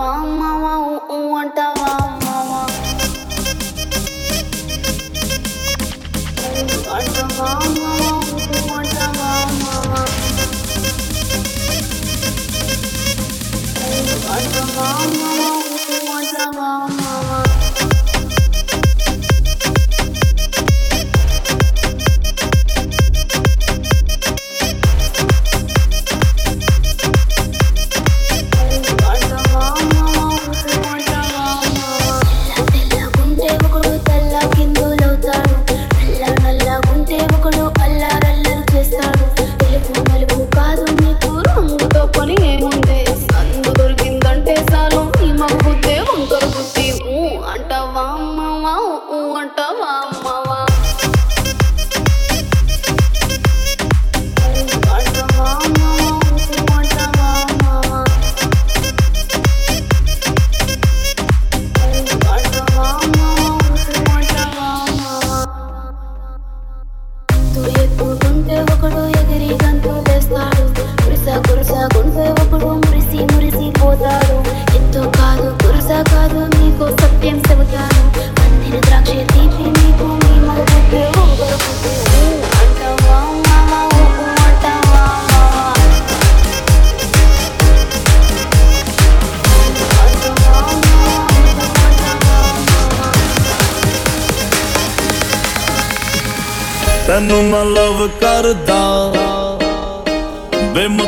I'm a mama, I'm a mama, I'm ਤੈਨੂੰ ਮੈਂ ਲਵ ਕਰਦਾ। ਬੇਮ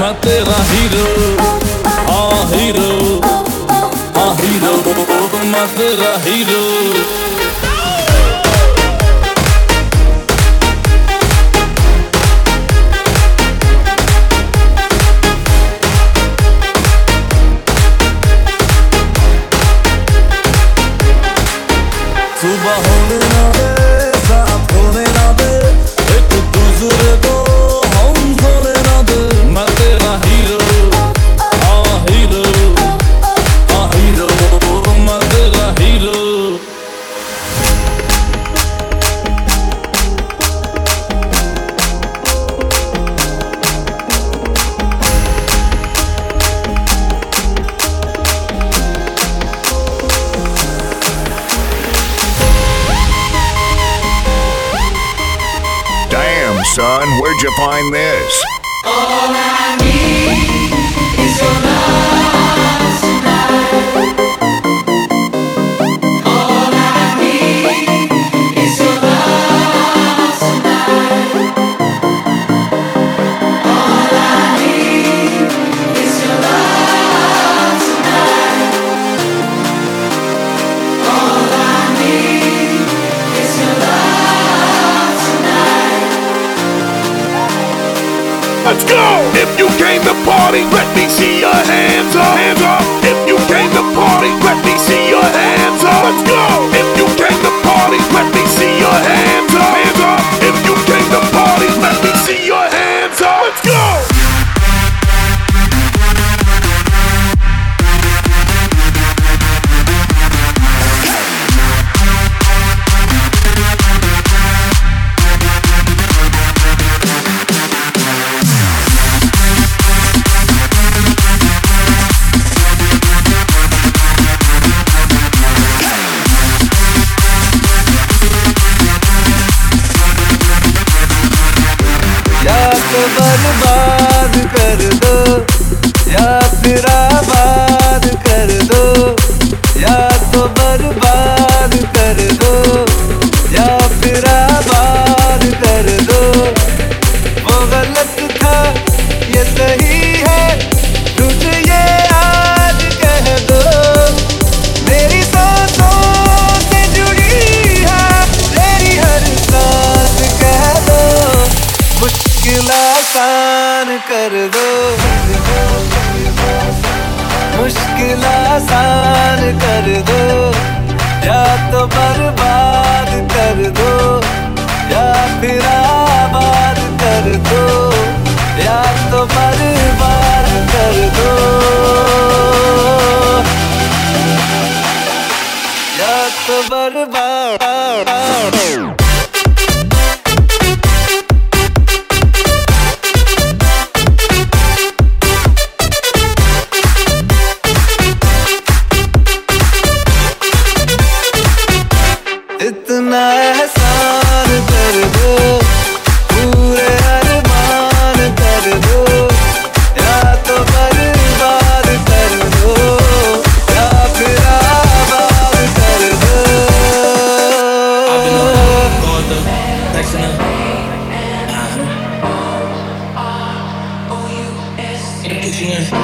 Matera Hero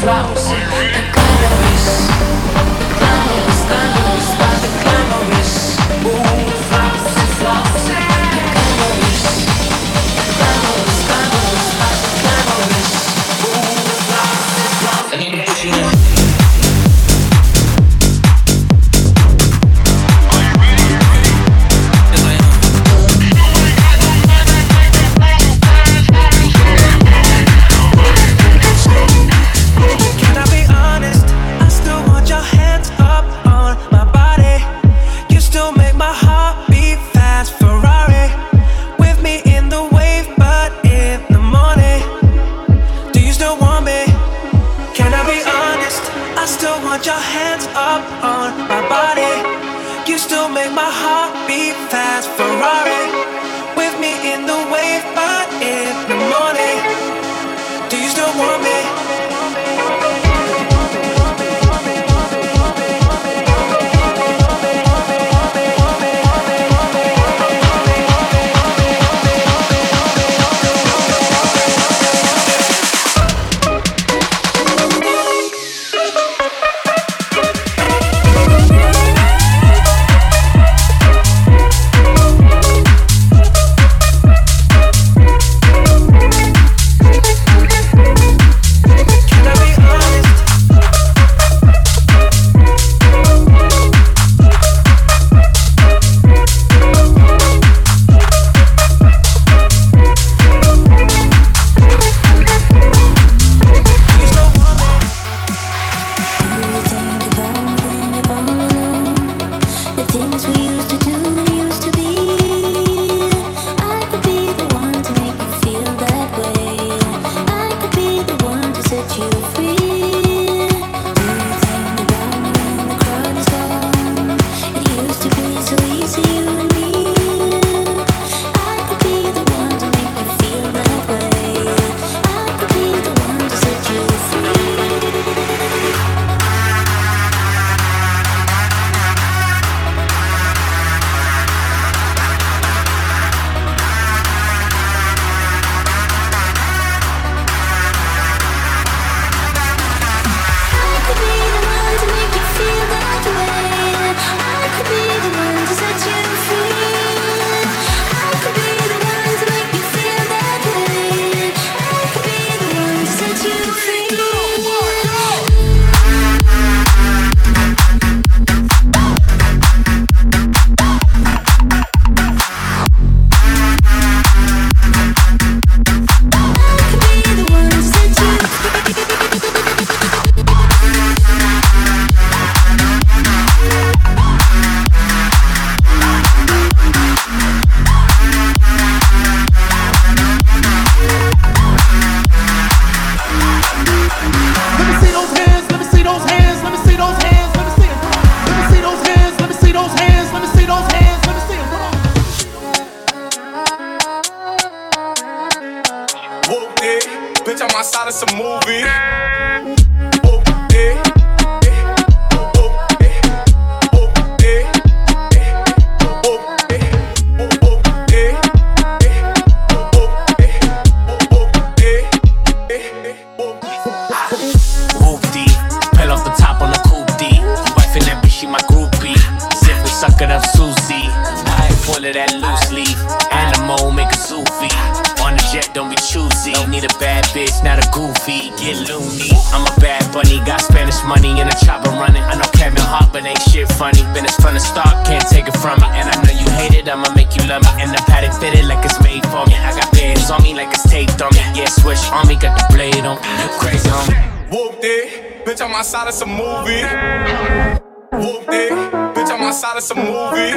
Flowers, and calories. Susie. I full of that loose leaf. Animal, make a Sufi. On the jet, don't be choosy. Need a bad bitch, not a goofy. Get loony. I'm a bad bunny, got Spanish money and a chopper running. I know Kevin Hart, but ain't shit funny. Been as fun to start, can't take it from me. And I know you hate it, I'ma make you love me. And the paddock fitted like it's made for me. I got bands on me like it's taped on me. Yeah, switch on me, got the blade on. You crazy, homie. Whooped it, bitch, I'm outside of some movie. Whooped it, outside of some movie.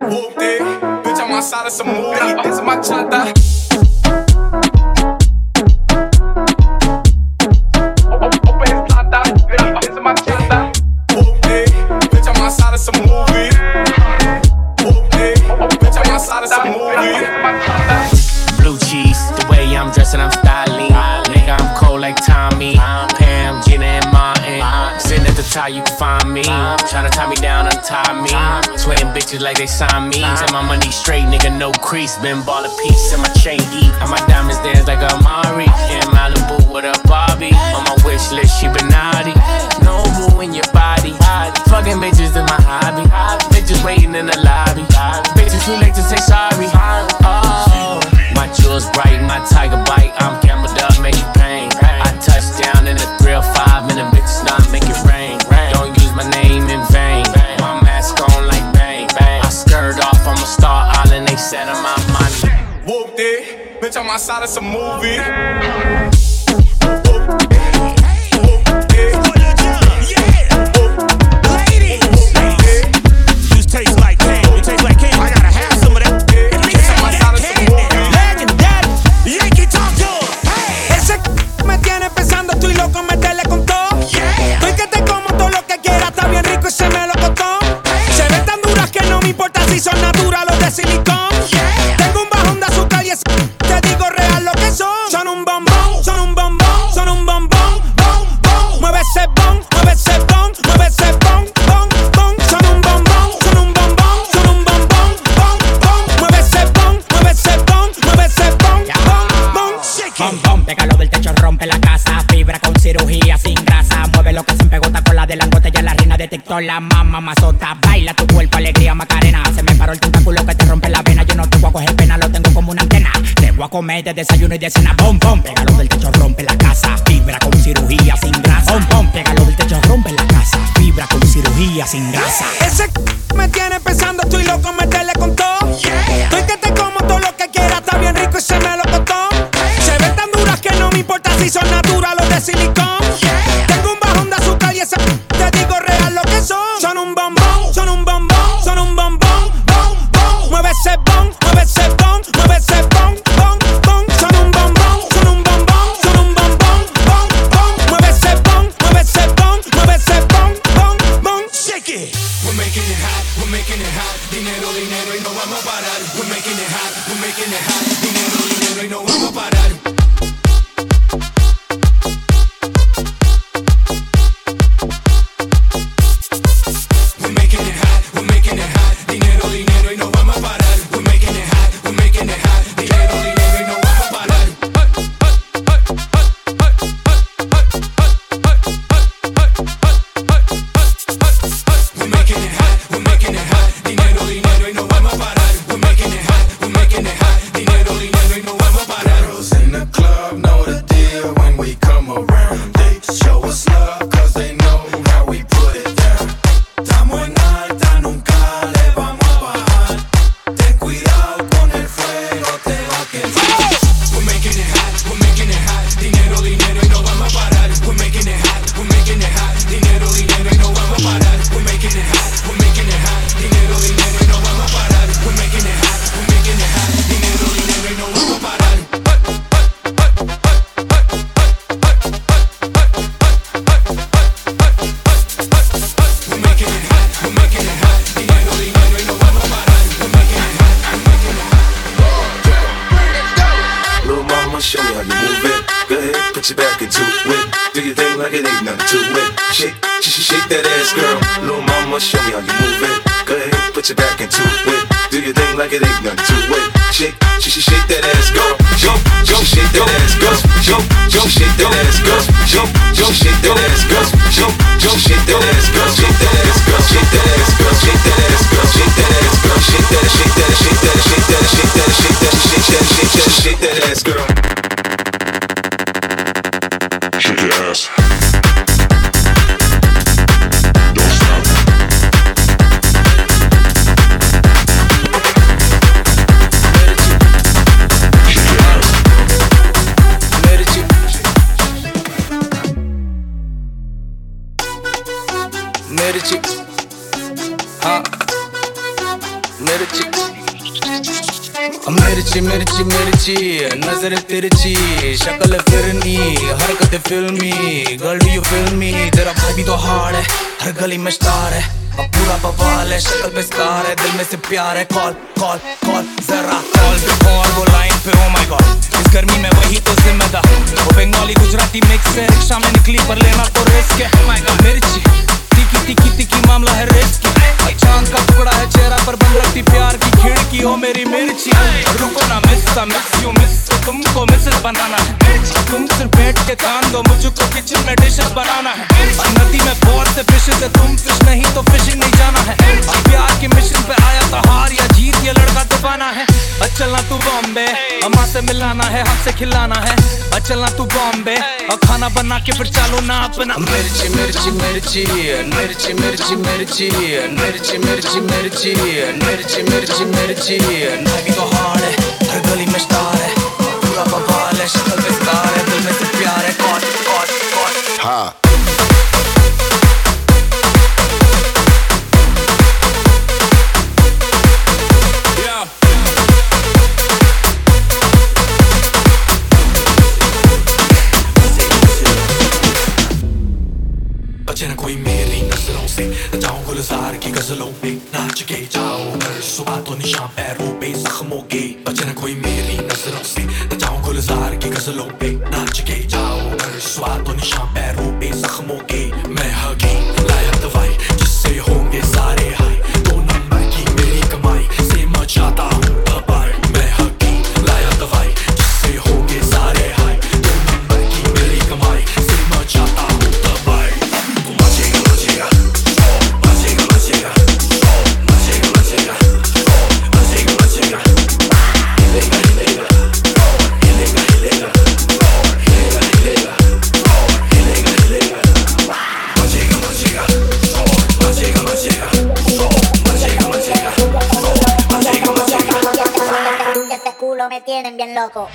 Whooped it, bitch, I'm outside of some movie. This is my chata. At you can find me. Tryna tie me down, untie me. Twin bitches like they sign me. Set my money straight, nigga, no crease. Been ball a and my chain deep. And my diamonds dance like a Mari. In Malibu with a Barbie. On my wish list, she been naughty. No boo in your body. Fucking bitches is my hobby. Bitches waiting in the lobby. Bitches too late to say sorry. Oh, my jewels bright, my tiger my side it's a movie. La mamá mazota. Baila tu cuerpo, alegría, macarena. Se me paró el tentáculo que te rompe la vena. Yo no te voy a coger pena, lo tengo como una antena. Te voy a comer de desayuno y de cena. Bom, bom, pégalo del techo, rompe la casa. Fibra con cirugía sin grasa. Bom, bom, pégalo del techo, rompe la casa. Fibra con cirugía sin grasa. Ese me tiene pensando, estoy loco, meterle con todo. Estoy que te como todo lo que quiera, está bien rico y se me lo costó. Se ven tan duras que no me importa si son naturales o de silicón. मिर्ची मिर्ची, नज़र तिरछी, शक्ल फिरनी, हरकत फिल्मी girl you फिल्मी तेरा भाई तो हार्ड है, हर गली में स्टार है, अब पूरा बवाल है, शक्ल पे स्कार है, दिल में से प्यार है, कॉल कॉल कॉल, जरा कॉल पे कॉल, वो लाइन पे ओ माय गॉड इस गर्मी में वही तो जिम्मेदार, वो बंगाली गुजराती मिक्स है, रिक्शा में निकली पर लेना तो रिस्क है माय गॉड मिर्ची तिकी तिकी तिकी मामला है रिस्क चाँद का टुकड़ा है चेहरा पर बंद रखती प्यार की खिड़की। हो मेरी मिर्ची, रुको ना मिस सा मिस यू मिस। तुमको मिसेस बनाना है। तुम सिर्फ़ बैठ के काम दो, मुझको किचन में डिशेस बनाना है। नदी में बहुत से फिशेस है तुम फ़िश नहीं तो फिशिंग नहीं जाना है। प्यार के मिशन पे आया तो हार या जीत, ये लड़का दबाना है। और चलना तू बॉम्बे, अम्मा से मिलाना है हमसे खिलाना है। और चलना तू बॉम्बे, और खाना बना के फिर चालू ना अपना। मिर्ची मिर्ची मिर्ची मिर्ची मिर्ची मिर्ची मिर्ची मिर्ची मिर्ची मिर्ची मिर्ची मिर्ची नगी तो हार है, हर गली में स्टार है, पूरा बवाल है, शक्ल विस्तार है, दिल में से प्यार है, कौन कौन कौन Ha. Me tienen bien loco.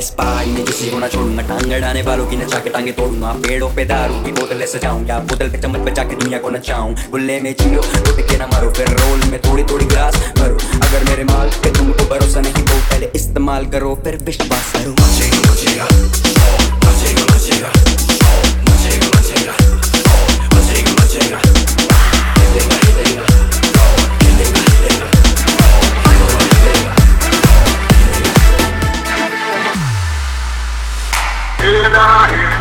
अब स्पाई में किसी को ना छोड़ूँगा टांग अड़ाने वालों की नचा के टांगे तोड़ूँगा पेड़ों पे दारू की बोतलें सजाऊँगा बोतल पे चम्मच बचा के दुनिया को नचाऊं। गुल्ले में जियो तो के ना मारो, फिर रोल में थोड़ी थोड़ी ग्रास भरो। अगर मेरे माल पे तुमको भरोसा नहीं तो पहले इस्तेमाल करो, फिर विश्वास करो।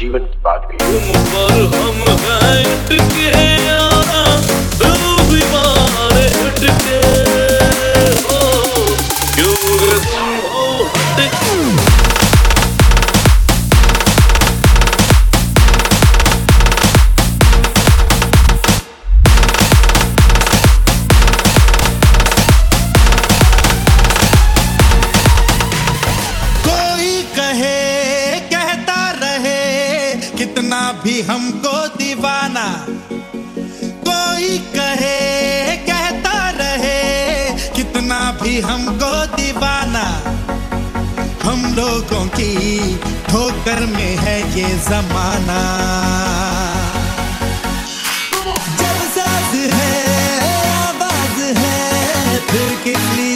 जीवन की बात भी ठोकर में है ये जमाना। जब साज है आवाज़ है फिर कितनी